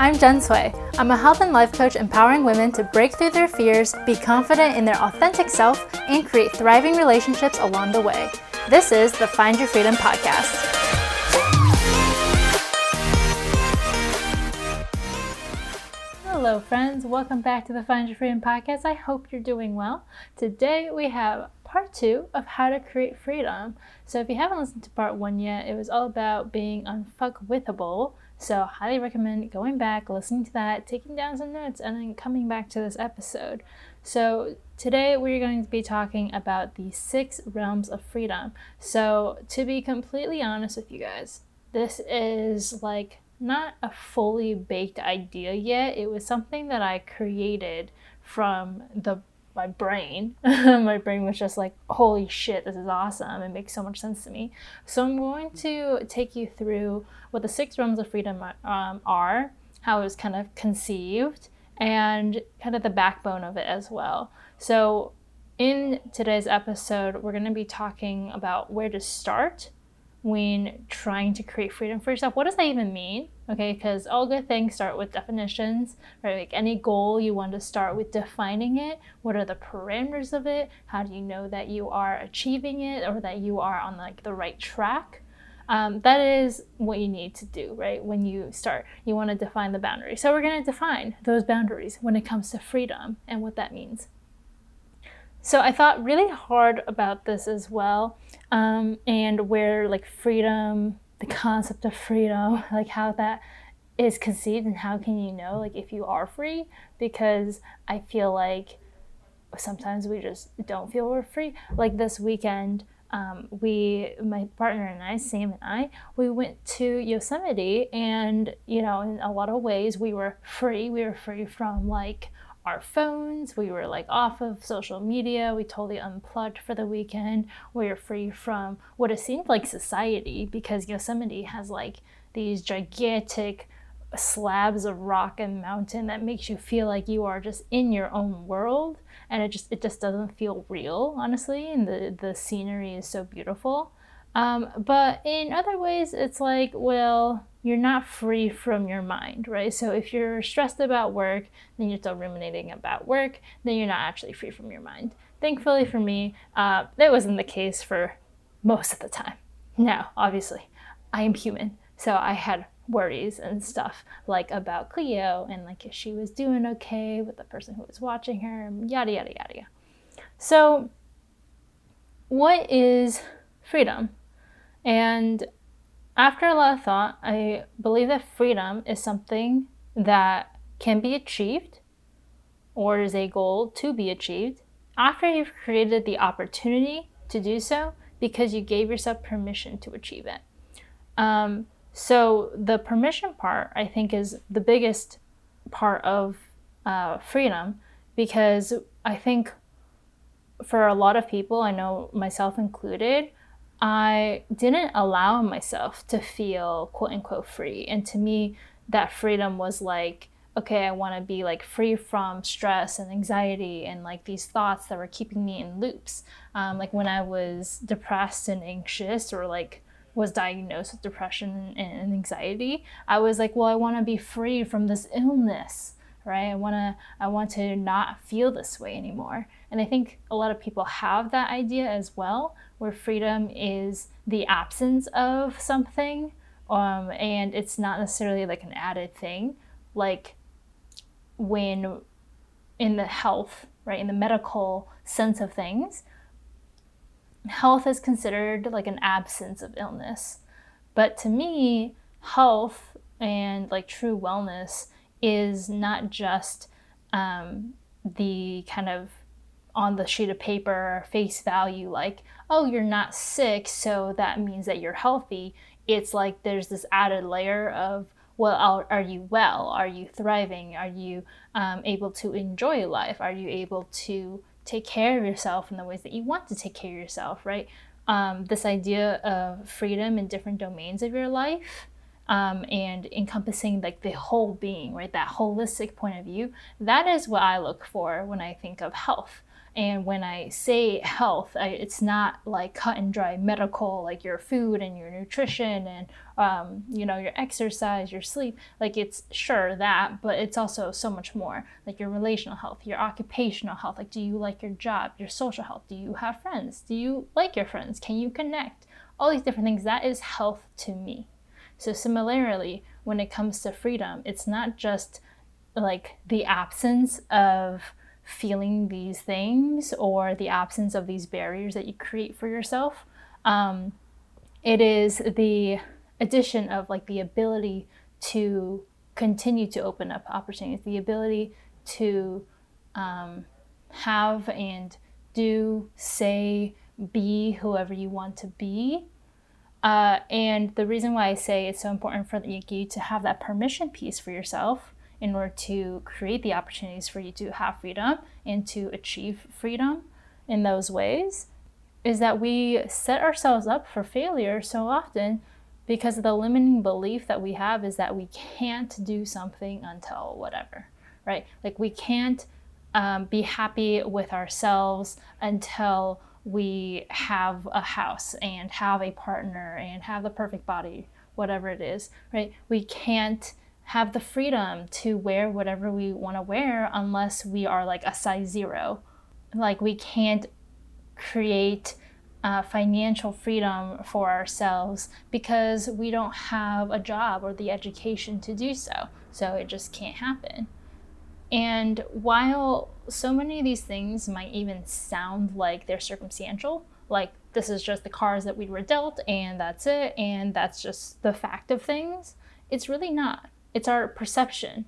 I'm Jen Sui. I'm a health and life coach empowering women to break through their fears, be confident in their authentic self, and create thriving relationships along the way. This is the Find Your Freedom podcast. Hello, friends. Welcome back to the Find Your Freedom podcast. I hope you're doing well. Today we have part two of how to create freedom. So, if you haven't listened to part one yet, it was all about being unfuckwithable so, highly recommend going back, listening to that, taking down some notes, and then coming back to this episode. So, today we're going to be talking about the six realms of freedom. So, to be completely honest with you guys, this is like not a fully baked idea yet. It was something that I created from the my brain. my brain was just like, holy shit, this is awesome. It makes so much sense to me. So I'm going to take you through what the six realms of freedom um, are, how it was kind of conceived, and kind of the backbone of it as well. So in today's episode, we're going to be talking about where to start when trying to create freedom for yourself. What does that even mean? Okay, because all good things start with definitions, right? Like any goal, you want to start with defining it. What are the parameters of it? How do you know that you are achieving it or that you are on like the right track? Um, that is what you need to do, right? When you start, you want to define the boundaries. So we're going to define those boundaries when it comes to freedom and what that means. So I thought really hard about this as well, um, and where like freedom, the concept of freedom, like how that is conceived, and how can you know like if you are free? Because I feel like sometimes we just don't feel we're free. Like this weekend, um, we, my partner and I, Sam and I, we went to Yosemite, and you know, in a lot of ways, we were free. We were free from like our phones. We were like off of social media. We totally unplugged for the weekend. We were free from what it seemed like society because Yosemite has like these gigantic slabs of rock and mountain that makes you feel like you are just in your own world and it just it just doesn't feel real honestly and the the scenery is so beautiful um, but in other ways it's like well you're not free from your mind, right? So if you're stressed about work, then you're still ruminating about work, then you're not actually free from your mind. Thankfully for me, uh, that wasn't the case for most of the time. Now, obviously, I am human, so I had worries and stuff like about Cleo and like if she was doing okay with the person who was watching her, yada yada yada yada. So, what is freedom? And after a lot of thought, I believe that freedom is something that can be achieved or is a goal to be achieved after you've created the opportunity to do so because you gave yourself permission to achieve it. Um, so, the permission part, I think, is the biggest part of uh, freedom because I think for a lot of people, I know myself included, I didn't allow myself to feel quote unquote free. And to me, that freedom was like, okay, I want to be like free from stress and anxiety and like these thoughts that were keeping me in loops. Um, like when I was depressed and anxious or like was diagnosed with depression and anxiety, I was like, well, I want to be free from this illness right? I want to I want to not feel this way anymore. And I think a lot of people have that idea as well, where freedom is the absence of something, um, and it's not necessarily like an added thing, like when in the health, right, in the medical sense of things, health is considered like an absence of illness. But to me, health and like true wellness is not just um, the kind of on the sheet of paper face value, like, oh, you're not sick, so that means that you're healthy. It's like there's this added layer of, well, are you well? Are you thriving? Are you um, able to enjoy life? Are you able to take care of yourself in the ways that you want to take care of yourself, right? Um, this idea of freedom in different domains of your life um, and encompassing like the whole being, right? That holistic point of view. That is what I look for when I think of health. And when I say health, I, it's not like cut and dry medical, like your food and your nutrition and um, you know your exercise, your sleep. Like it's sure that, but it's also so much more. Like your relational health, your occupational health. Like do you like your job, your social health? Do you have friends? Do you like your friends? Can you connect? All these different things. That is health to me. So similarly, when it comes to freedom, it's not just like the absence of feeling these things or the absence of these barriers that you create for yourself. Um, it is the addition of like the ability to continue to open up opportunities, the ability to um, have and do, say, be whoever you want to be. Uh, and the reason why I say it's so important for the you to have that permission piece for yourself in order to create the opportunities for you to have freedom and to achieve freedom in those ways is that we set ourselves up for failure so often because the limiting belief that we have is that we can't do something until whatever, right? Like we can't um, be happy with ourselves until we have a house and have a partner and have the perfect body, whatever it is, right? We can't have the freedom to wear whatever we want to wear unless we are like a size zero. Like we can't create uh, financial freedom for ourselves because we don't have a job or the education to do so. So it just can't happen. And while so many of these things might even sound like they're circumstantial, like this is just the cards that we were dealt and that's it, and that's just the fact of things, it's really not it's our perception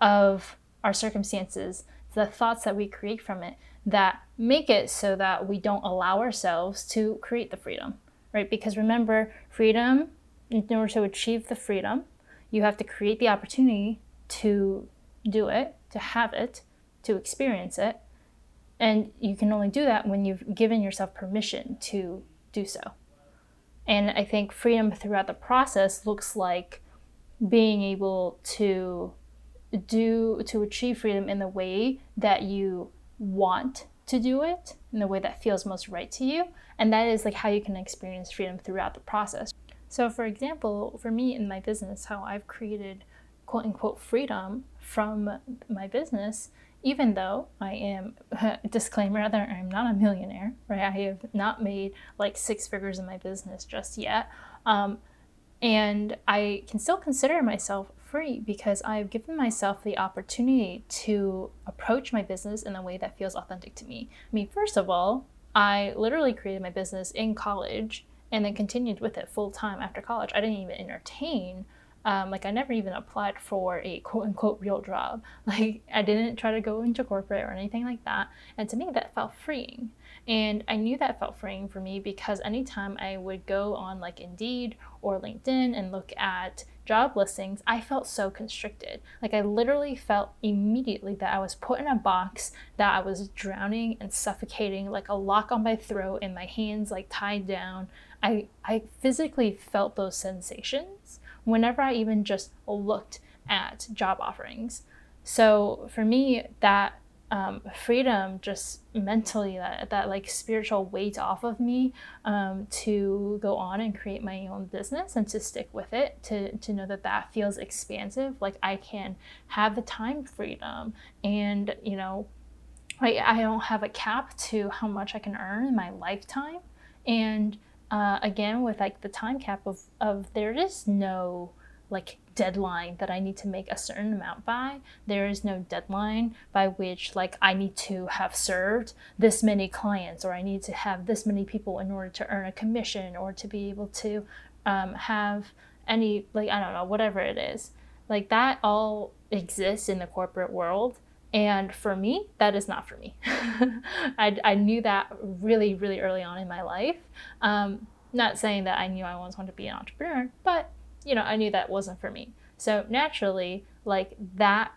of our circumstances, the thoughts that we create from it that make it so that we don't allow ourselves to create the freedom, right? Because remember, freedom, in order to achieve the freedom, you have to create the opportunity to do it, to have it, to experience it. And you can only do that when you've given yourself permission to do so. And I think freedom throughout the process looks like being able to do to achieve freedom in the way that you want to do it in the way that feels most right to you and that is like how you can experience freedom throughout the process so for example for me in my business how i've created quote unquote freedom from my business even though i am disclaimer that i'm not a millionaire right i have not made like six figures in my business just yet um, and I can still consider myself free because I've given myself the opportunity to approach my business in a way that feels authentic to me. I mean, first of all, I literally created my business in college and then continued with it full time after college. I didn't even entertain um, like I never even applied for a quote unquote real job. Like I didn't try to go into corporate or anything like that. And to me, that felt freeing. And I knew that felt freeing for me because anytime I would go on like Indeed or LinkedIn and look at job listings, I felt so constricted. Like I literally felt immediately that I was put in a box, that I was drowning and suffocating, like a lock on my throat and my hands like tied down. I I physically felt those sensations whenever I even just looked at job offerings. So for me, that um, freedom, just mentally, that, that like spiritual weight off of me um, to go on and create my own business and to stick with it, to, to know that that feels expansive. Like I can have the time freedom and, you know, I, I don't have a cap to how much I can earn in my lifetime. And uh, again with like the time cap of of there is no like deadline that I need to make a certain amount by. There is no deadline by which like I need to have served this many clients or I need to have this many people in order to earn a commission or to be able to um, have any like I don't know whatever it is. Like that all exists in the corporate world and for me, that is not for me. I, I knew that really, really early on in my life. Um, not saying that I knew I always wanted to be an entrepreneur, but you know, I knew that wasn't for me. So naturally, like that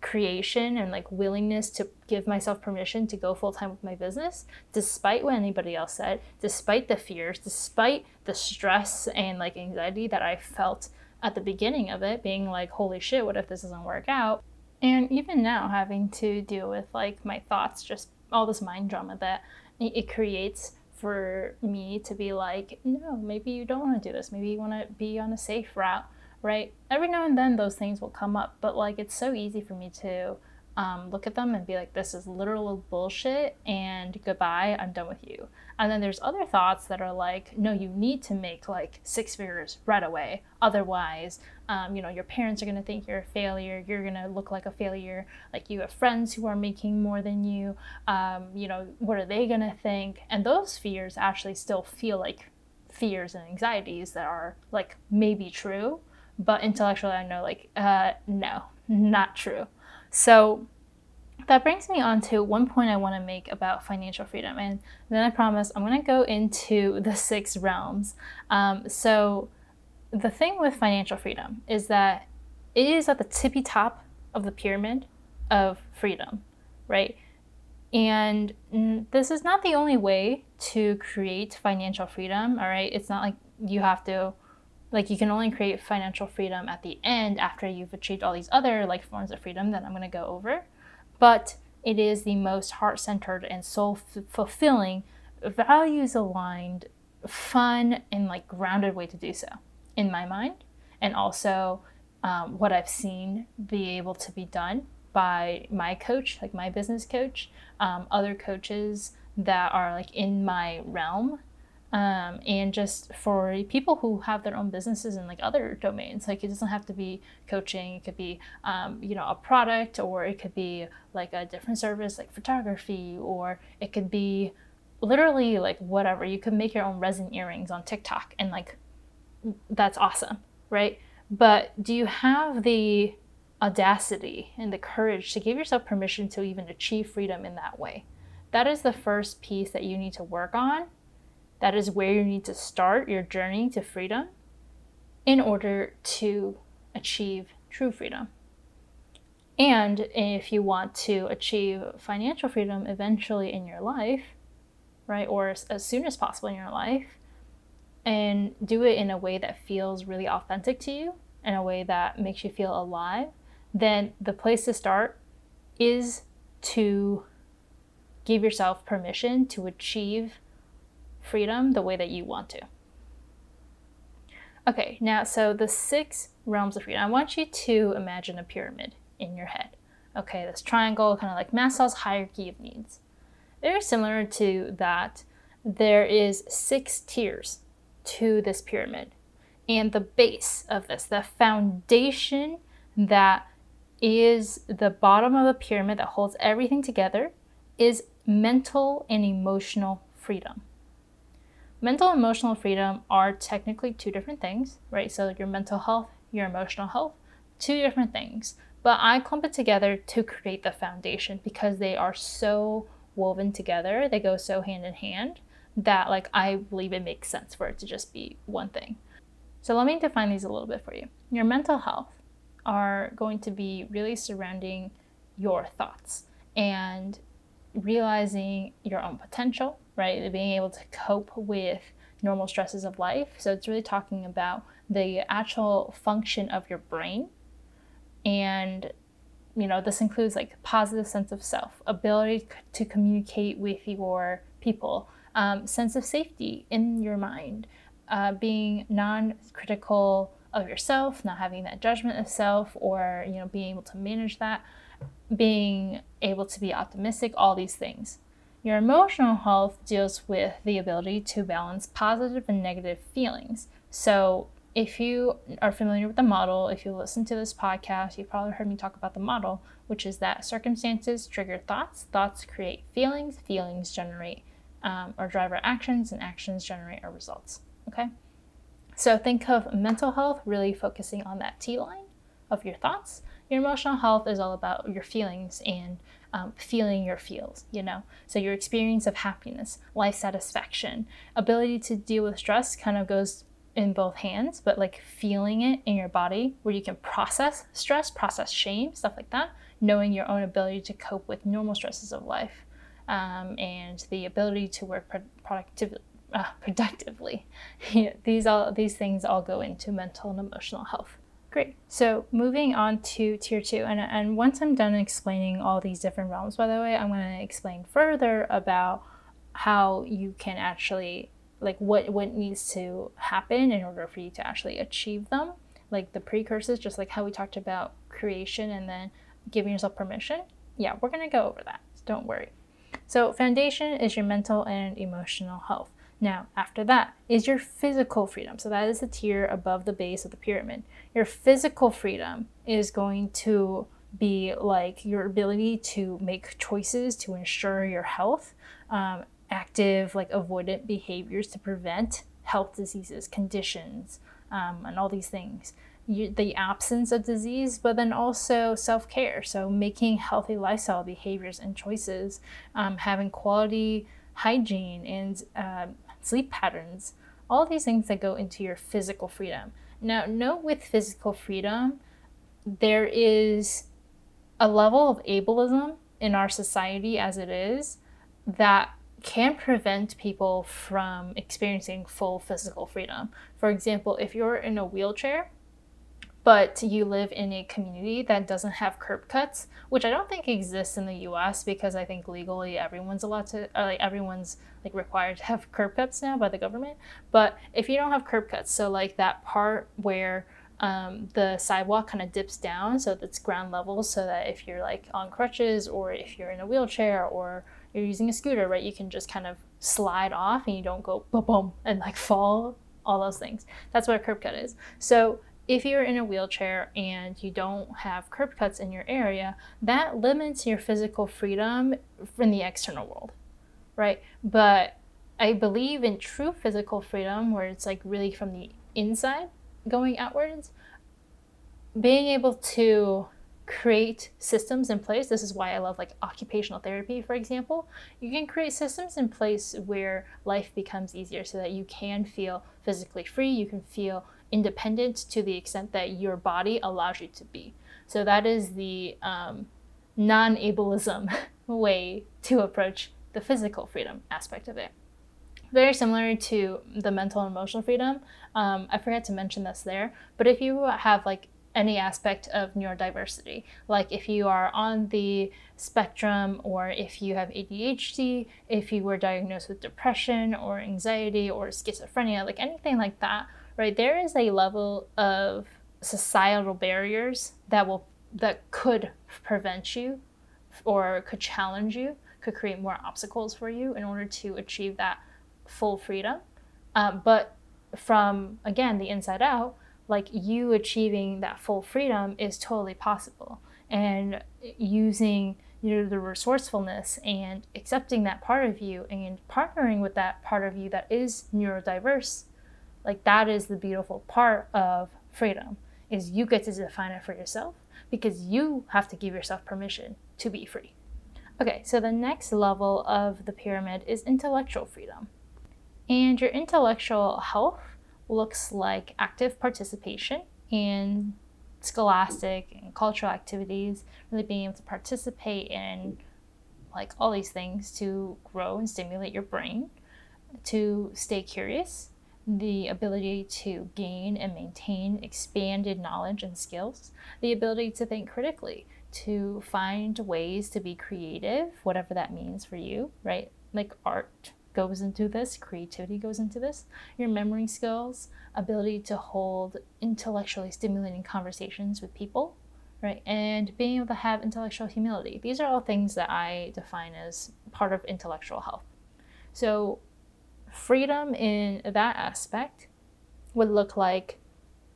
creation and like willingness to give myself permission to go full time with my business, despite what anybody else said, despite the fears, despite the stress and like anxiety that I felt at the beginning of it, being like, holy shit, what if this doesn't work out? And even now, having to deal with like my thoughts just all this mind drama that it creates for me to be like, no, maybe you don't want to do this. Maybe you want to be on a safe route, right? Every now and then those things will come up, but like it's so easy for me to um, look at them and be like, this is literal bullshit and goodbye, I'm done with you. And then there's other thoughts that are like, no, you need to make like six figures right away. Otherwise, um, you know, your parents are going to think you're a failure. You're going to look like a failure. Like you have friends who are making more than you. Um, you know, what are they going to think? And those fears actually still feel like fears and anxieties that are like maybe true. But intellectually, I know like, uh, no, not true. So that brings me on to one point I want to make about financial freedom. And then I promise I'm going to go into the six realms. Um, so, the thing with financial freedom is that it is at the tippy top of the pyramid of freedom, right? And this is not the only way to create financial freedom, all right? It's not like you have to like you can only create financial freedom at the end after you've achieved all these other like forms of freedom that I'm going to go over but it is the most heart centered and soul f- fulfilling, values aligned, fun, and like grounded way to do so, in my mind. And also um, what I've seen be able to be done by my coach, like my business coach, um, other coaches that are like in my realm um, and just for people who have their own businesses in like other domains like it doesn't have to be coaching it could be um, you know a product or it could be like a different service like photography or it could be literally like whatever. You could make your own resin earrings on tiktok and like that's awesome right? But do you have the audacity and the courage to give yourself permission to even achieve freedom in that way? That is the first piece that you need to work on that is where you need to start your journey to freedom in order to achieve true freedom. And if you want to achieve financial freedom eventually in your life, right, or as, soon as possible in your life, and do it in a way that feels really authentic to you, in a way that makes you feel alive, then the place to start is to give yourself permission to achieve freedom the way that you want to. Okay, now, so the six realms of freedom. I want you to imagine a pyramid in your head. Okay, this triangle, kind of like Maslow's hierarchy of needs. Very similar to that, there is six tiers to this pyramid. And the base of this, the foundation that is the bottom of the pyramid that holds everything together, is mental and emotional freedom mental and emotional freedom are technically two different things, right? So your mental health, your emotional health, two different things. But I clump it together to create the foundation because they are so woven together, they go so hand in hand that like I believe it makes sense for it to just be one thing. So let me define these a little bit for you. Your mental health are going to be really surrounding your thoughts and realizing your own potential, right? Being able to cope with normal stresses of life. So it's really talking about the actual function of your brain. And, you know, this includes like positive sense of self, ability to communicate with your people, um, sense of safety in your mind, uh, being non critical of yourself, not having that judgment of self, or, you know, being able to manage that, being able to be optimistic, all these things. Your emotional health deals with the ability to balance positive and negative feelings. So, if you are familiar with the model, if you listen to this podcast, you've probably heard me talk about the model, which is that circumstances trigger thoughts, thoughts create feelings, feelings generate um, or drive our actions, and actions generate our results. Okay? So, think of mental health really focusing on that T line of your thoughts. Your emotional health is all about your feelings and um, feeling your feels, you know? So your experience of happiness, life satisfaction, ability to deal with stress kind of goes in both hands, but like feeling it in your body where you can process stress, process shame, stuff like that, knowing your own ability to cope with normal stresses of life, um, and the ability to work pro- productively. Uh, productively, these all these things all go into mental and emotional health. Great. So moving on to tier two, and, and once I'm done explaining all these different realms, by the way, I'm going to explain further about how you can actually like what what needs to happen in order for you to actually achieve them. Like the precursors just like how we talked about creation and then giving yourself permission. Yeah we're going to go over that. So don't worry. So foundation is your mental and emotional health now after that is your physical freedom so that is the tier above the base of the pyramid your physical freedom is going to be like your ability to make choices to ensure your health um, active, like avoidant behaviors to prevent health diseases, conditions, um, and all these things. You, the absence of disease, but then also self care. So, making healthy lifestyle behaviors and choices, um, having quality hygiene and uh, sleep patterns, all these things that go into your physical freedom. Now, note with physical freedom, there is a level of ableism in our society as it is that can prevent people from experiencing full physical freedom. For example, if you're in a wheelchair, but you live in a community that doesn't have curb cuts, which I don't think exists in the U.S. because I think legally everyone's allowed to, or like everyone's like required to have curb cuts now by the government. But if you don't have curb cuts, so like that part where um, the sidewalk kind of dips down so that's ground level, so that if you're like on crutches or if you're in a wheelchair or you're using a scooter, right? You can just kind of slide off and you don't go boom, boom and like fall, all those things. That's what a curb cut is. So if you're in a wheelchair and you don't have curb cuts in your area, that limits your physical freedom in the external world, right? But I believe in true physical freedom where it's like really from the inside going outwards. Being able to create systems in place. This is why I love like occupational therapy, for example. You can create systems in place where life becomes easier so that you can feel physically free, you can feel independent to the extent that your body allows you to be. So that is the um, non ableism way to approach the physical freedom aspect of it. Very similar to the mental and emotional freedom. Um, I forgot to mention this there, but if you have like any aspect of neurodiversity. Like if you are on the spectrum, or if you have ADHD, if you were diagnosed with depression or anxiety or schizophrenia, like anything like that, right? There is a level of societal barriers that will that could prevent you or could challenge you, could create more obstacles for you in order to achieve that full freedom. Um, but from again the inside out, like you achieving that full freedom is totally possible and using you know the resourcefulness and accepting that part of you and partnering with that part of you that is neurodiverse like that is the beautiful part of freedom is you get to define it for yourself because you have to give yourself permission to be free okay so the next level of the pyramid is intellectual freedom. And your intellectual health looks like active participation in scholastic and cultural activities, really being able to participate in like all these things to grow and stimulate your brain, to stay curious, the ability to gain and maintain expanded knowledge and skills, the ability to think critically, to find ways to be creative, whatever that means for you, right? Like art, goes into this, creativity goes into this, your memory skills, ability to hold intellectually stimulating conversations with people, right? And being able to have intellectual humility. These are all things that I define as part of intellectual health. So, freedom in that aspect would look like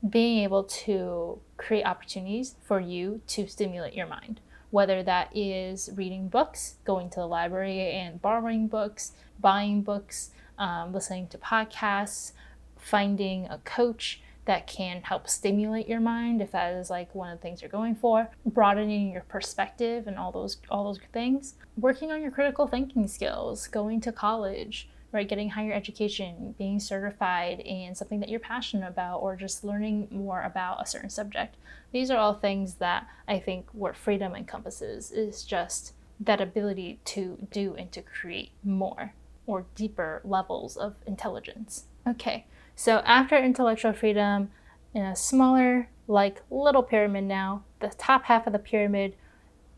being able to create opportunities for you to stimulate your mind. Whether that is reading books, going to the library and borrowing books, buying books, um, listening to podcasts, finding a coach that can help stimulate your mind if that is like one of the things you're going for broadening your perspective and all those all those things. Working on your critical thinking skills going to college right getting higher education being certified in something that you're passionate about or just learning more about a certain subject these are all things that i think what freedom encompasses is just that ability to do and to create more or deeper levels of intelligence. Okay, so after intellectual freedom, in a smaller like little pyramid now, the top half of the pyramid,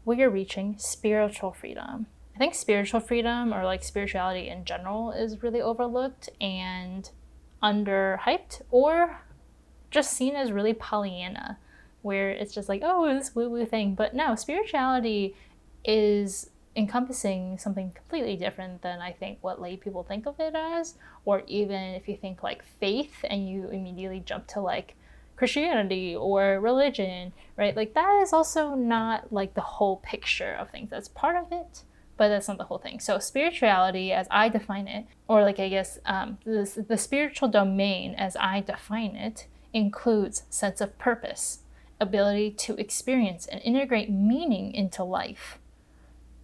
we are reaching spiritual freedom. I think spiritual freedom or like spirituality in general is really overlooked and underhyped or just seen as really Pollyanna, where it's just like, oh, this woo woo thing. But no, spirituality is encompassing something completely different than I think what lay people think of it as, or even if you think like faith and you immediately jump to like Christianity or religion, right? Like that is also not like the whole picture of things. That's part of it, but that's not the whole thing. So spirituality, as I define it, or like I guess um, the, the spiritual domain, as I define it, includes sense of purpose, ability to experience and integrate meaning into life,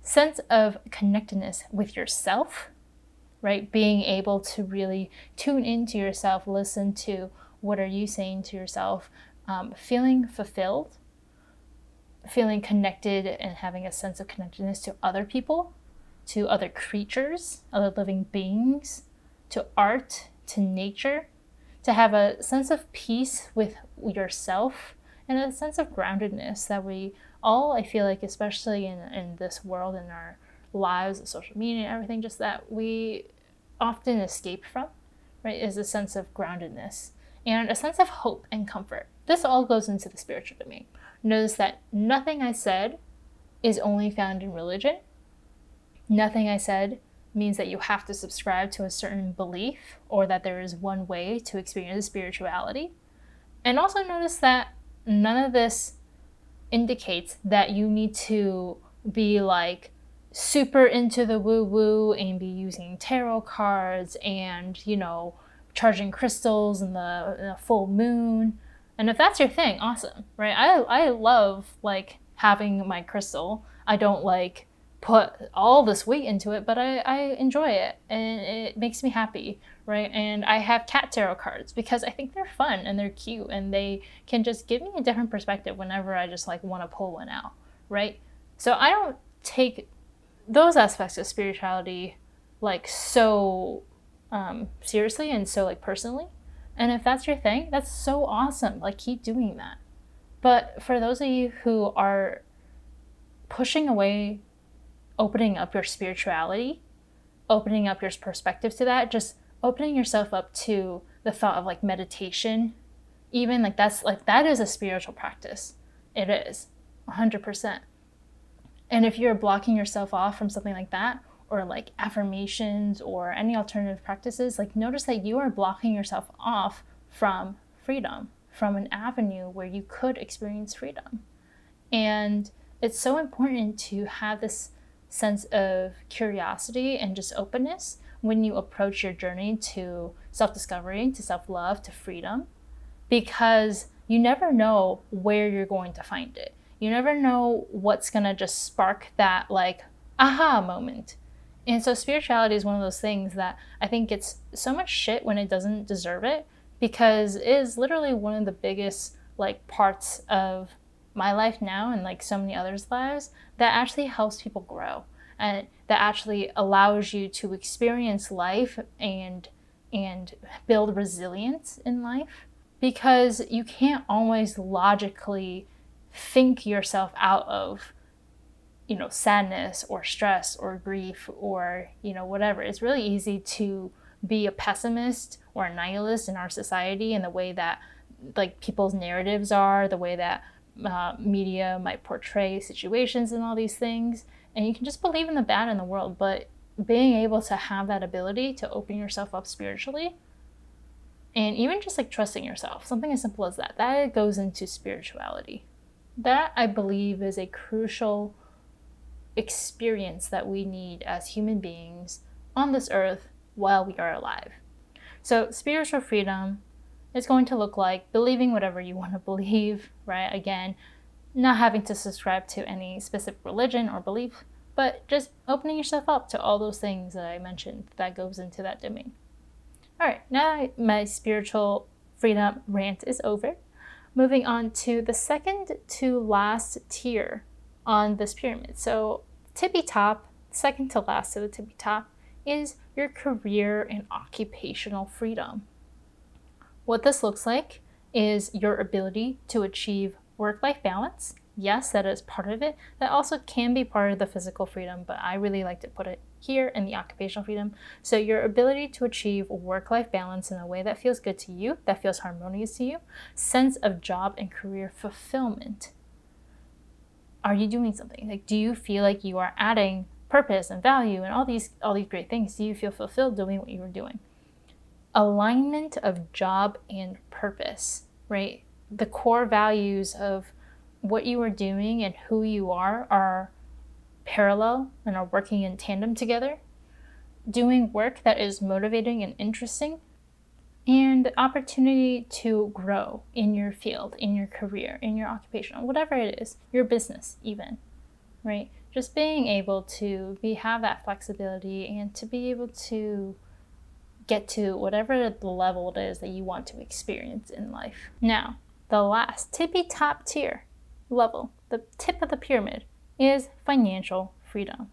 sense of connectedness with yourself, right? Being able to really tune into yourself, listen to what are you saying to yourself, um, feeling fulfilled, feeling connected and having a sense of connectedness to other people, to other creatures, other living beings, to art, to nature, to have a sense of peace with yourself and a sense of groundedness that we all, I feel like, especially in, in this world, in our lives, social media, and everything, just that we often escape from, right, is a sense of groundedness and a sense of hope and comfort. This all goes into the spiritual domain. Notice that nothing I said is only found in religion. Nothing I said means that you have to subscribe to a certain belief or that there is one way to experience spirituality. And also notice that none of this indicates that you need to be like super into the woo woo and be using tarot cards and, you know, charging crystals in the, the full moon. And if that's your thing, awesome, right? I, I love like having my crystal. I don't like put all this weight into it, but I, I enjoy it and it makes me happy, right? And I have cat tarot cards because I think they're fun and they're cute and they can just give me a different perspective whenever I just like want to pull one out, right? So I don't take those aspects of spirituality like so um, seriously and so like personally. And if that's your thing, that's so awesome. Like keep doing that. But for those of you who are pushing away opening up your spirituality, opening up your perspective to that, just opening yourself up to the thought of like meditation, even like that's like that is a spiritual practice. It is 100%. And if you're blocking yourself off from something like that, or like affirmations or any alternative practices, like notice that you are blocking yourself off from freedom, from an avenue where you could experience freedom. And it's so important to have this sense of curiosity and just openness when you approach your journey to self discovery, to self love, to freedom, because you never know where you're going to find it. You never know what's going to just spark that, like, aha moment and so spirituality is one of those things that I think gets so much shit when it doesn't deserve it because it is literally one of the biggest like parts of my life now and like so many others' lives that actually helps people grow and that actually allows you to experience life and and build resilience in life because you can't always logically think yourself out of you know sadness or stress or grief or you know whatever. It's really easy to be a pessimist or a nihilist in our society and the way that like people's narratives are the way that uh, media might portray situations and all these things. And you can just believe in the bad in the world but being able to have that ability to open yourself up spiritually and even just like trusting yourself something as simple as that that goes into spirituality. That i believe is a crucial experience that we need as human beings on this earth while we are alive. So, spiritual freedom is going to look like believing whatever you want to believe, right? Again, not having to subscribe to any specific religion or belief, but just opening yourself up to all those things that I mentioned that goes into that domain. All right, now my spiritual freedom rant is over. Moving on to the second to last tier on this pyramid. So, tippy top, second to last to the tippy top, is your career and occupational freedom. What this looks like is your ability to achieve work life balance. Yes, that is part of it. That also can be part of the physical freedom, but I really like to put it here in the occupational freedom. So, your ability to achieve work life balance in a way that feels good to you, that feels harmonious to you, sense of job and career fulfillment. Are you doing something? Like, do you feel like you are adding purpose and value and all these all these great things? Do you feel fulfilled doing what you are doing? Alignment of job and purpose, right? The core values of what you are doing and who you are are parallel and are working in tandem together, doing work that is motivating and interesting, and the opportunity to grow in your field, in your career, in your occupation, whatever it is, your business, even, right? Just being able to be have that flexibility and to be able to get to whatever the level it is that you want to experience in life. Now, the last tippy top tier level, the tip of the pyramid, is financial freedom.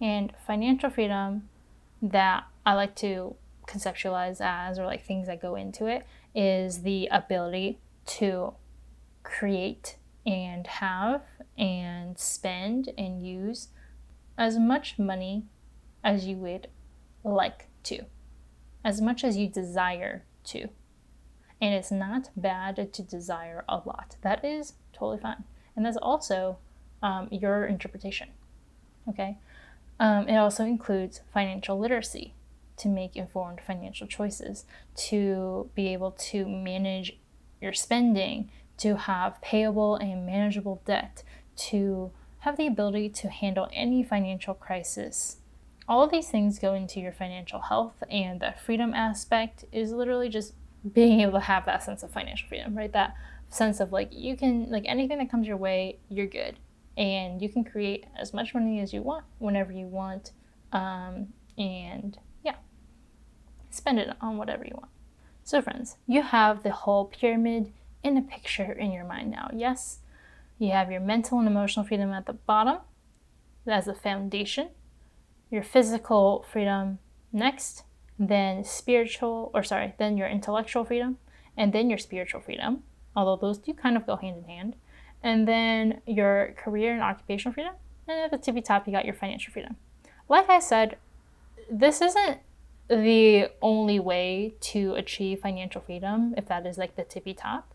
And financial freedom that I like to conceptualize as, or like things that go into it, is the ability to create and have and spend and use as much money as you would like to, as much as you desire to. And it's not bad to desire a lot. That is totally fine. And that's also um, your interpretation. Okay? Um, it also includes financial literacy to make informed financial choices, to be able to manage your spending, to have payable and manageable debt, to have the ability to handle any financial crisis. All of these things go into your financial health, and the freedom aspect is literally just being able to have that sense of financial freedom, right? That sense of like you can like anything that comes your way, you're good, and you can create as much money as you want whenever you want, um, and spend it on whatever you want. So, friends, you have the whole pyramid in a picture in your mind now. Yes, you have your mental and emotional freedom at the bottom as the foundation, your physical freedom next, then spiritual, or sorry, then your intellectual freedom, and then your spiritual freedom although those do kind of go hand in hand. And then your career and occupational freedom. And at the tippy top, you got your financial freedom. Like I said, this isn't the only way to achieve financial freedom, if that is like the tippy top.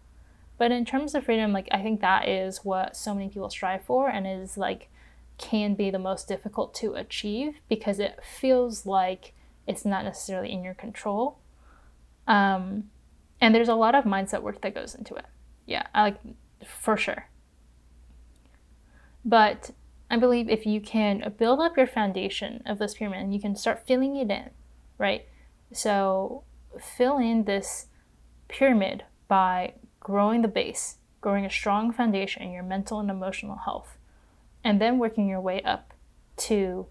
But in terms of freedom, like I think that is what so many people strive for and is like can be the most difficult to achieve because it feels like it's not necessarily in your control. Um, and there's a lot of mindset work that goes into it. Yeah, I like for sure. But I believe if you can build up your foundation of this pyramid and you can start filling it in, right? So fill in this pyramid by growing the base, growing a strong foundation in your mental and emotional health, and then working your way up to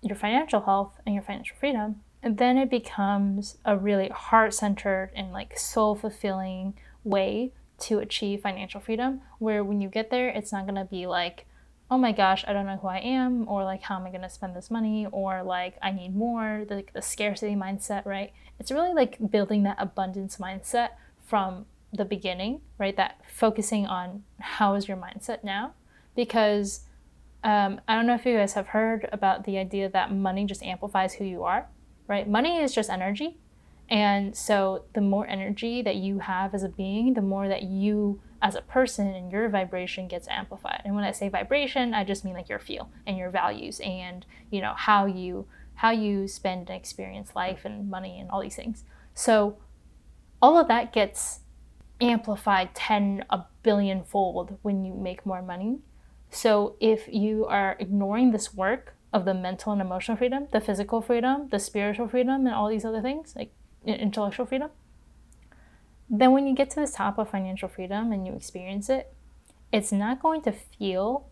your financial health and your financial freedom and then it becomes a really heart centered and like soul fulfilling way to achieve financial freedom. Where when you get there, it's not gonna be like, oh my gosh, I don't know who I am, or like, how am I gonna spend this money, or like, I need more, the, the scarcity mindset, right? It's really like building that abundance mindset from the beginning, right? That focusing on how is your mindset now. Because um, I don't know if you guys have heard about the idea that money just amplifies who you are right? Money is just energy. And so the more energy that you have as a being, the more that you as a person and your vibration gets amplified. And when I say vibration, I just mean like your feel and your values and, you know, how you how you spend and experience life and money and all these things. So all of that gets amplified 10 a billion fold when you make more money. So if you are ignoring this work of the mental and emotional freedom, the physical freedom, the spiritual freedom, and all these other things, like intellectual freedom, then when you get to the top of financial freedom and you experience it, it's not going to feel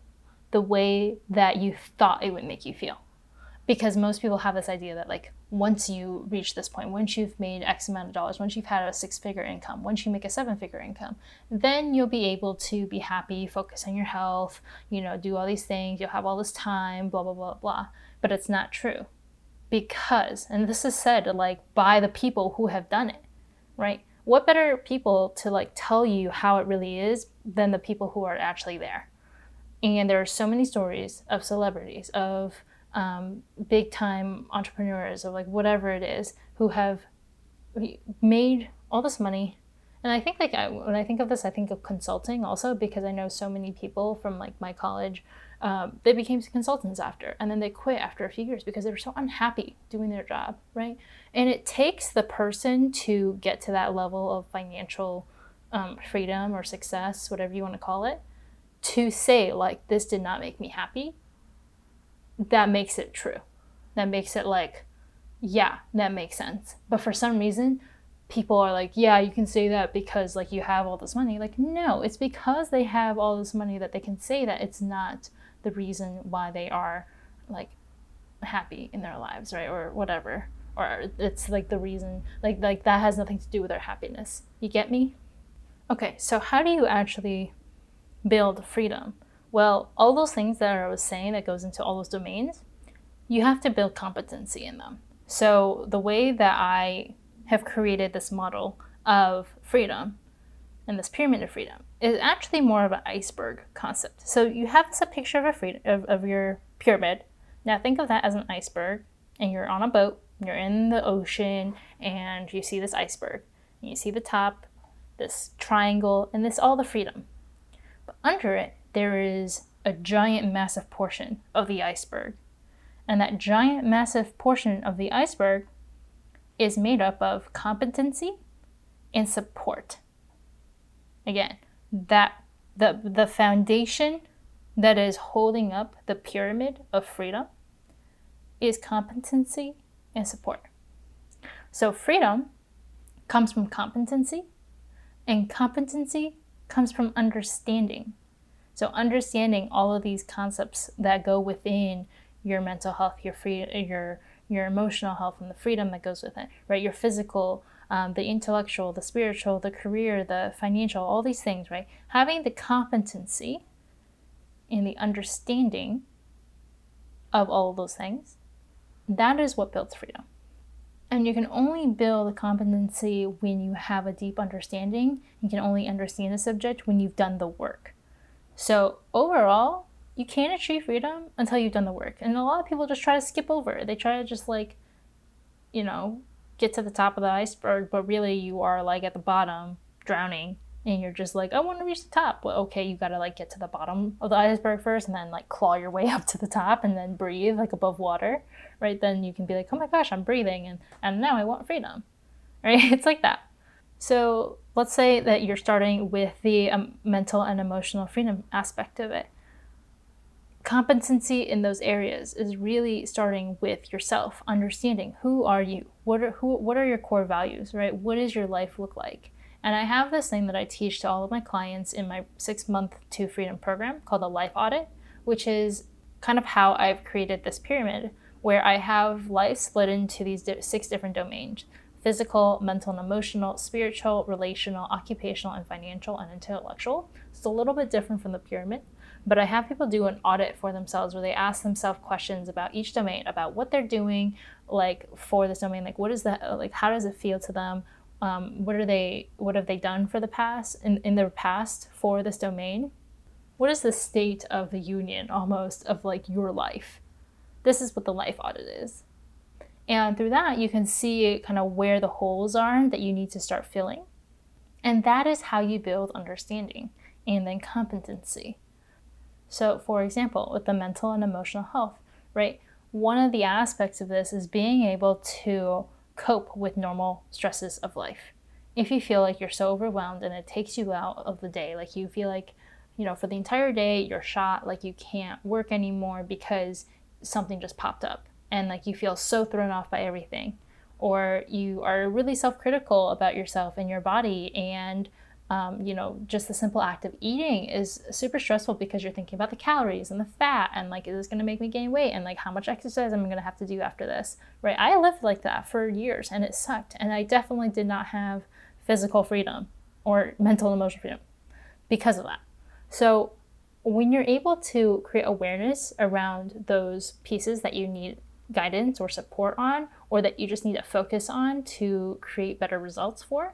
the way that you thought it would make you feel. Because most people have this idea that, like, once you reach this point, once you've made X amount of dollars, once you've had a six figure income, once you make a seven figure income, then you'll be able to be happy, focus on your health, you know, do all these things, you'll have all this time, blah, blah, blah, blah. But it's not true. Because, and this is said like by the people who have done it, right? What better people to like tell you how it really is than the people who are actually there? And there are so many stories of celebrities, of um, big time entrepreneurs, of like whatever it is, who have made all this money. And I think like I, when I think of this, I think of consulting also because I know so many people from like my college um, they became consultants after and then they quit after a few years because they were so unhappy doing their job right? And it takes the person to get to that level of financial um, freedom or success whatever you want to call it to say like this did not make me happy. That makes it true. That makes it like yeah that makes sense. But for some reason people are like yeah you can say that because like you have all this money. Like no it's because they have all this money that they can say that it's not the reason why they are like happy in their lives, right? Or whatever. Or it's like the reason like like that has nothing to do with their happiness. You get me? Okay, so how do you actually build freedom? Well, all those things that I was saying that goes into all those domains, you have to build competency in them. So the way that I have created this model of freedom and this pyramid of freedom is actually more of an iceberg concept. So you have this a picture of a freedom, of, of your pyramid. Now think of that as an iceberg, and you're on a boat, you're in the ocean, and you see this iceberg. And you see the top, this triangle, and this all the freedom. But under it, there is a giant, massive portion of the iceberg. And that giant, massive portion of the iceberg is made up of competency and support. Again, that the the foundation that is holding up the pyramid of freedom is competency and support. So freedom comes from competency and competency comes from understanding. So understanding all of these concepts that go within your mental health, your free your your emotional health and the freedom that goes with it, right? Your physical um, the intellectual, the spiritual, the career, the financial, all these things, right? Having the competency and the understanding of all of those things, that is what builds freedom. And you can only build the competency when you have a deep understanding. You can only understand a subject when you've done the work. So, overall, you can't achieve freedom until you've done the work. And a lot of people just try to skip over it. They try to just like, you know, get to the top of the iceberg, but really you are like at the bottom drowning and you're just like, I want to reach the top. Well, okay, you gotta like get to the bottom of the iceberg first and then like claw your way up to the top and then breathe like above water, right? Then you can be like, oh my gosh, I'm breathing and, and now I want freedom, right? It's like that. So let's say that you're starting with the um, mental and emotional freedom aspect of it competency in those areas is really starting with yourself understanding who are you? What are who what are your core values right? What does your life look like? And i have this thing that i teach to all of my clients in my six month to freedom program called a life audit which is kind of how i've created this pyramid where i have life split into these six different domains physical mental and emotional spiritual relational occupational and financial and intellectual. It's a little bit different from the pyramid but I have people do an audit for themselves where they ask themselves questions about each domain, about what they're doing, like for this domain, like what is that, like how does it feel to them? Um, what are they, what have they done for the past, in, in their past for this domain? What is the state of the union almost of like your life? This is what the life audit is. And through that, you can see kind of where the holes are that you need to start filling. And that is how you build understanding and then competency. So, for example, with the mental and emotional health, right? One of the aspects of this is being able to cope with normal stresses of life. If you feel like you're so overwhelmed and it takes you out of the day, like you feel like, you know, for the entire day you're shot, like you can't work anymore because something just popped up and like you feel so thrown off by everything, or you are really self critical about yourself and your body and um, you know, just the simple act of eating is super stressful because you're thinking about the calories and the fat and like, is this going to make me gain weight and like how much exercise am I going to have to do after this, right? I lived like that for years and it sucked. And I definitely did not have physical freedom or mental and emotional freedom because of that. So when you're able to create awareness around those pieces that you need guidance or support on, or that you just need to focus on to create better results for,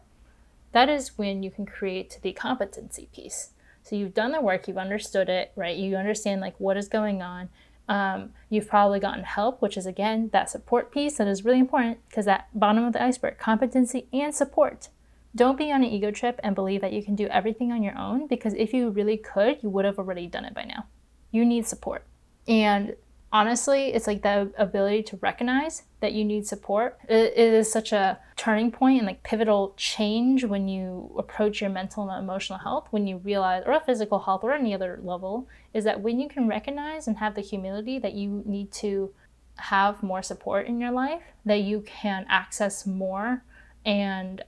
that is when you can create the competency piece. So you've done the work, you've understood it, right? You understand like what is going on. Um, you've probably gotten help, which is again that support piece that is really important because that bottom of the iceberg, competency and support. Don't be on an ego trip and believe that you can do everything on your own because if you really could, you would have already done it by now. You need support. And honestly, it's like the ability to recognize that you need support. it, is such a turning point and like pivotal change when you approach your mental and emotional health, when you realize, or physical health, or any other level, is that when you can recognize and have the humility that you need to have more support in your life, that you can access more and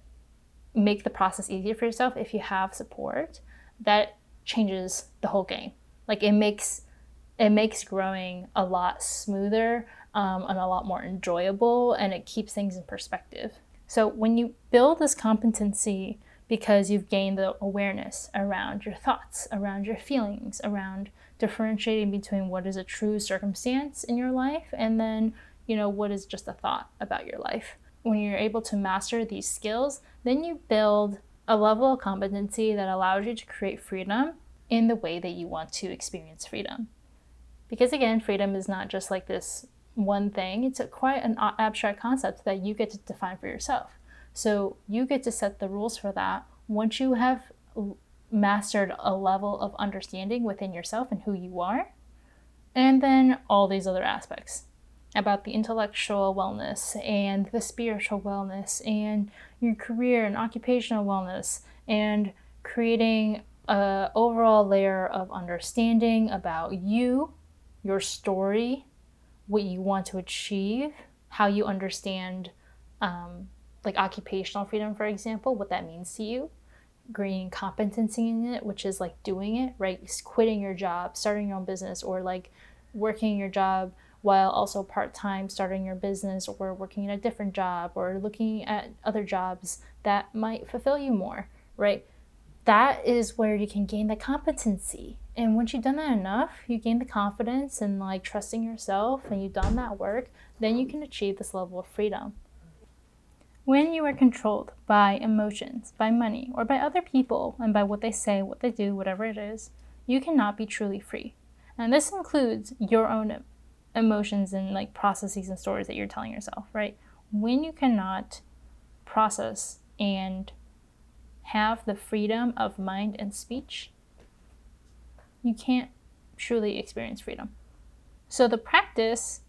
make the process easier for yourself if you have support, that changes the whole game. Like it makes it makes growing a lot smoother um, and a lot more enjoyable and it keeps things in perspective. So when you build this competency because you've gained the awareness around your thoughts, around your feelings, around differentiating between what is a true circumstance in your life and then, you know, what is just a thought about your life. When you're able to master these skills, then you build a level of competency that allows you to create freedom in the way that you want to experience freedom. Because again, freedom is not just like this one thing, it's quite an abstract concept that you get to define for yourself. So you get to set the rules for that once you have mastered a level of understanding within yourself and who you are, and then all these other aspects about the intellectual wellness and the spiritual wellness and your career and occupational wellness and creating a overall layer of understanding about you your story, what you want to achieve, how you understand, um, like occupational freedom, for example, what that means to you, gaining competency in it, which is like doing it, right? Quitting your job, starting your own business, or like working your job while also part time starting your business or working in a different job or looking at other jobs that might fulfill you more, right? That is where you can gain the competency and once you've done that enough, you gain the confidence and like trusting yourself and you've done that work, then you can achieve this level of freedom. When you are controlled by emotions, by money, or by other people, and by what they say, what they do, whatever it is, you cannot be truly free. And this includes your own emotions and like processes and stories that you're telling yourself, right? When you cannot process and have the freedom of mind and speech, you can't truly experience freedom. So the practice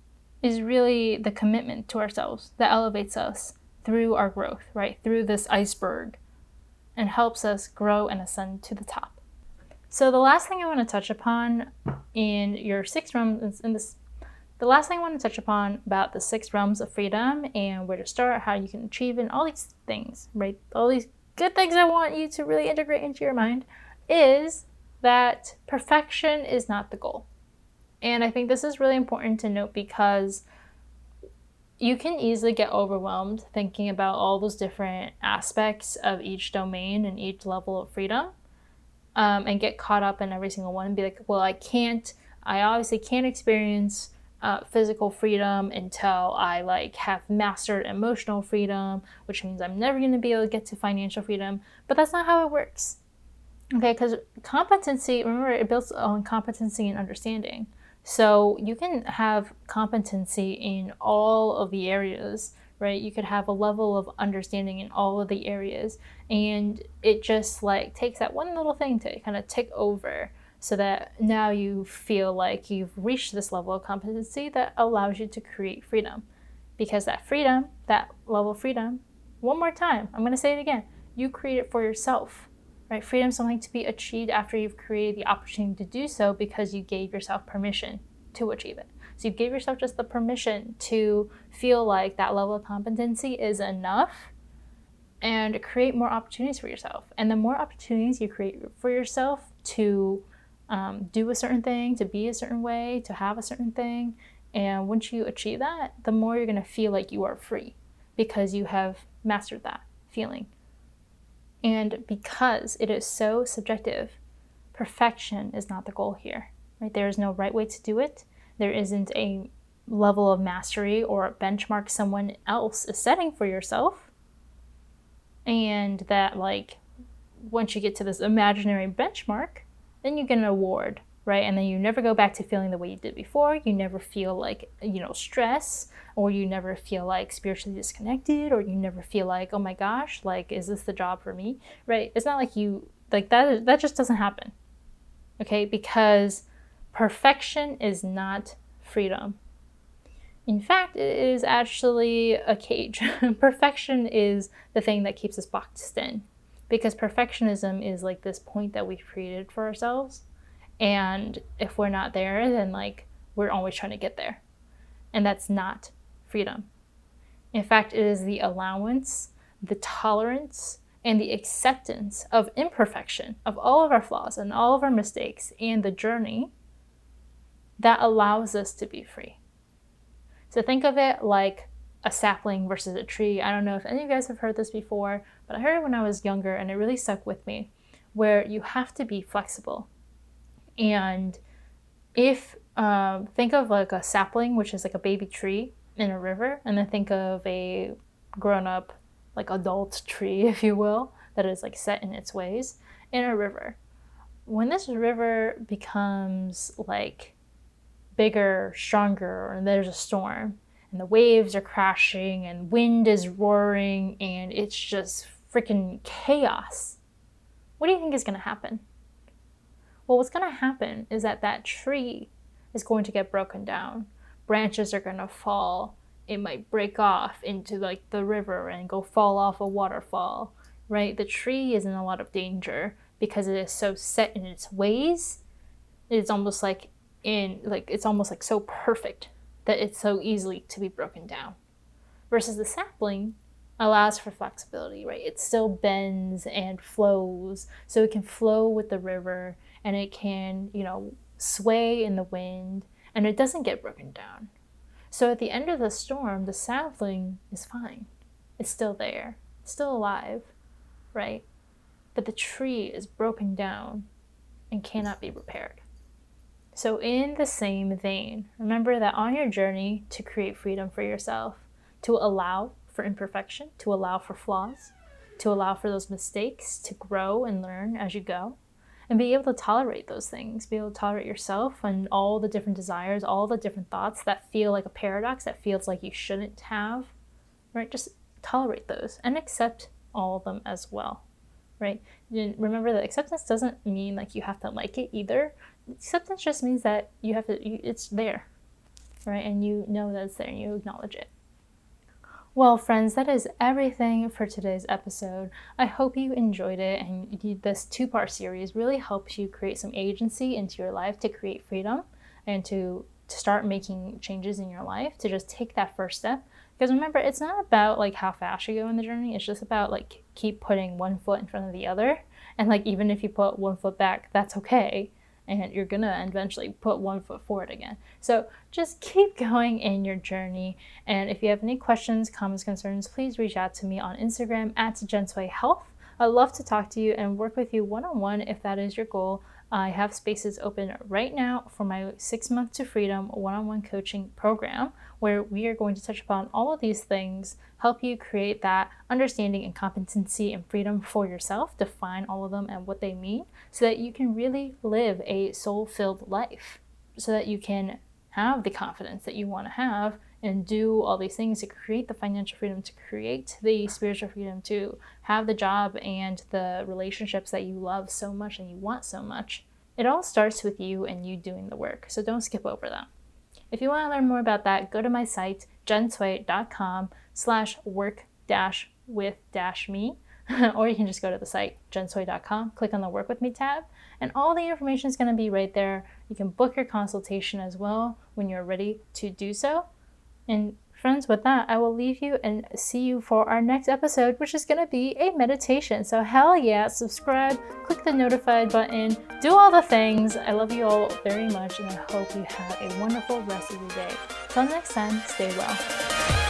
is really the commitment to ourselves that elevates us through our growth, right? Through this iceberg and helps us grow and ascend to the top. So the last thing I want to touch upon in your six realms in this the last thing I want to touch upon about the six realms of freedom and where to start, how you can achieve and all these things, right? All these good things I want you to really integrate into your mind is that perfection is not the goal. And I think this is really important to note because you can easily get overwhelmed thinking about all those different aspects of each domain and each level of freedom um, and get caught up in every single one and be like, well, I can't, I obviously can't experience uh, physical freedom until I like have mastered emotional freedom, which means I'm never going to be able to get to financial freedom. But that's not how it works. Okay, because competency, remember, it builds on competency and understanding. So you can have competency in all of the areas, right? You could have a level of understanding in all of the areas, and it just like takes that one little thing to kind of tick over so that now you feel like you've reached this level of competency that allows you to create freedom. Because that freedom, that level of freedom, one more time, I'm going to say it again, you create it for yourself right? Freedom is something to be achieved after you've created the opportunity to do so because you gave yourself permission to achieve it. So you gave yourself just the permission to feel like that level of competency is enough and create more opportunities for yourself. And the more opportunities you create for yourself to um, do a certain thing, to be a certain way, to have a certain thing, and once you achieve that, the more you're going to feel like you are free because you have mastered that feeling. And because it is so subjective, perfection is not the goal here. Right? There is no right way to do it. There isn't a level of mastery or benchmark someone else is setting for yourself. and that like once you get to this imaginary benchmark, then you get an award, right? And then you never go back to feeling the way you did before. You never feel like, you know, stress, or you never feel like spiritually disconnected, or you never feel like, oh my gosh, like, is this the job for me, right? It's not like you, like, that, that just doesn't happen, okay? Because perfection is not freedom. In fact, it is actually a cage. Perfection is the thing that keeps us boxed in because perfectionism is like this point that we've created for ourselves. And if we're not there, then like we're always trying to get there. And that's not freedom. In fact, it is the allowance, the tolerance, and the acceptance of imperfection, of all of our flaws and all of our mistakes, and the journey that allows us to be free. So think of it like a sapling versus a tree. I don't know if any of you guys have heard this before, but I heard it when I was younger and it really stuck with me where you have to be flexible. And if, um, think of like a sapling, which is like a baby tree in a river, and then think of a grown up, like adult tree, if you will, that is like set in its ways in a river. When this river becomes like bigger, stronger, and there's a storm, and the waves are crashing, and wind is roaring, and it's just freaking chaos. What do you think is going to happen? Well, what's going to happen is that that tree is going to get broken down. Branches are going to fall. It might break off into like the river and go fall off a waterfall, right? The tree is in a lot of danger because it is so set in its ways. It's almost like in like it's almost like so perfect that it's so easily to be broken down. Versus the sapling allows for flexibility, right? It still bends and flows, so it can flow with the river and it can, you know, sway in the wind and it doesn't get broken down. So at the end of the storm, the sapling is fine. It's still there, it's still alive, right? But the tree is broken down and cannot be repaired. So, in the same vein, remember that on your journey to create freedom for yourself, to allow for imperfection, to allow for flaws, to allow for those mistakes, to grow and learn as you go, and be able to tolerate those things, be able to tolerate yourself and all the different desires, all the different thoughts that feel like a paradox, that feels like you shouldn't have, right? Just tolerate those and accept all of them as well, right? And remember that acceptance doesn't mean like you have to like it either acceptance just means that you have to you, it's there right and you know that it's there and you acknowledge it well friends that is everything for today's episode. I hope you enjoyed it and this two-part series really helps you create some agency into your life to create freedom and to to start making changes in your life to just take that first step. Because remember it's not about like how fast you go in the journey. It's just about like keep putting one foot in front of the other. And like even if you put one foot back that's okay and you're gonna eventually put one foot forward again. So just keep going in your journey. And if you have any questions, comments, concerns, please reach out to me on Instagram at Jensui Health. I'd love to talk to you and work with you one on one if that is your goal. I have spaces open right now for my six month to freedom one on one coaching program where we are going to touch upon all of these things, help you create that understanding and competency and freedom for yourself, define all of them and what they mean, so that you can really live a soul filled life, so that you can have the confidence that you want to have and do all these things to create the financial freedom, to create the spiritual freedom, to have the job and the relationships that you love so much and you want so much. It all starts with you and you doing the work, so don't skip over that. If you want to learn more about that, go to my site, jensui.com slash work dash with dash me, or you can just go to the site, jensui.com, click on the work with me tab, and all the information is going to be right there. You can book your consultation as well when you're ready to do so. And Friends, with that, I will leave you and see you for our next episode, which is going to be a meditation. So, hell yeah, subscribe, click the notified button, do all the things. I love you all very much, and I hope you have a wonderful rest of the day. Till next time, stay well.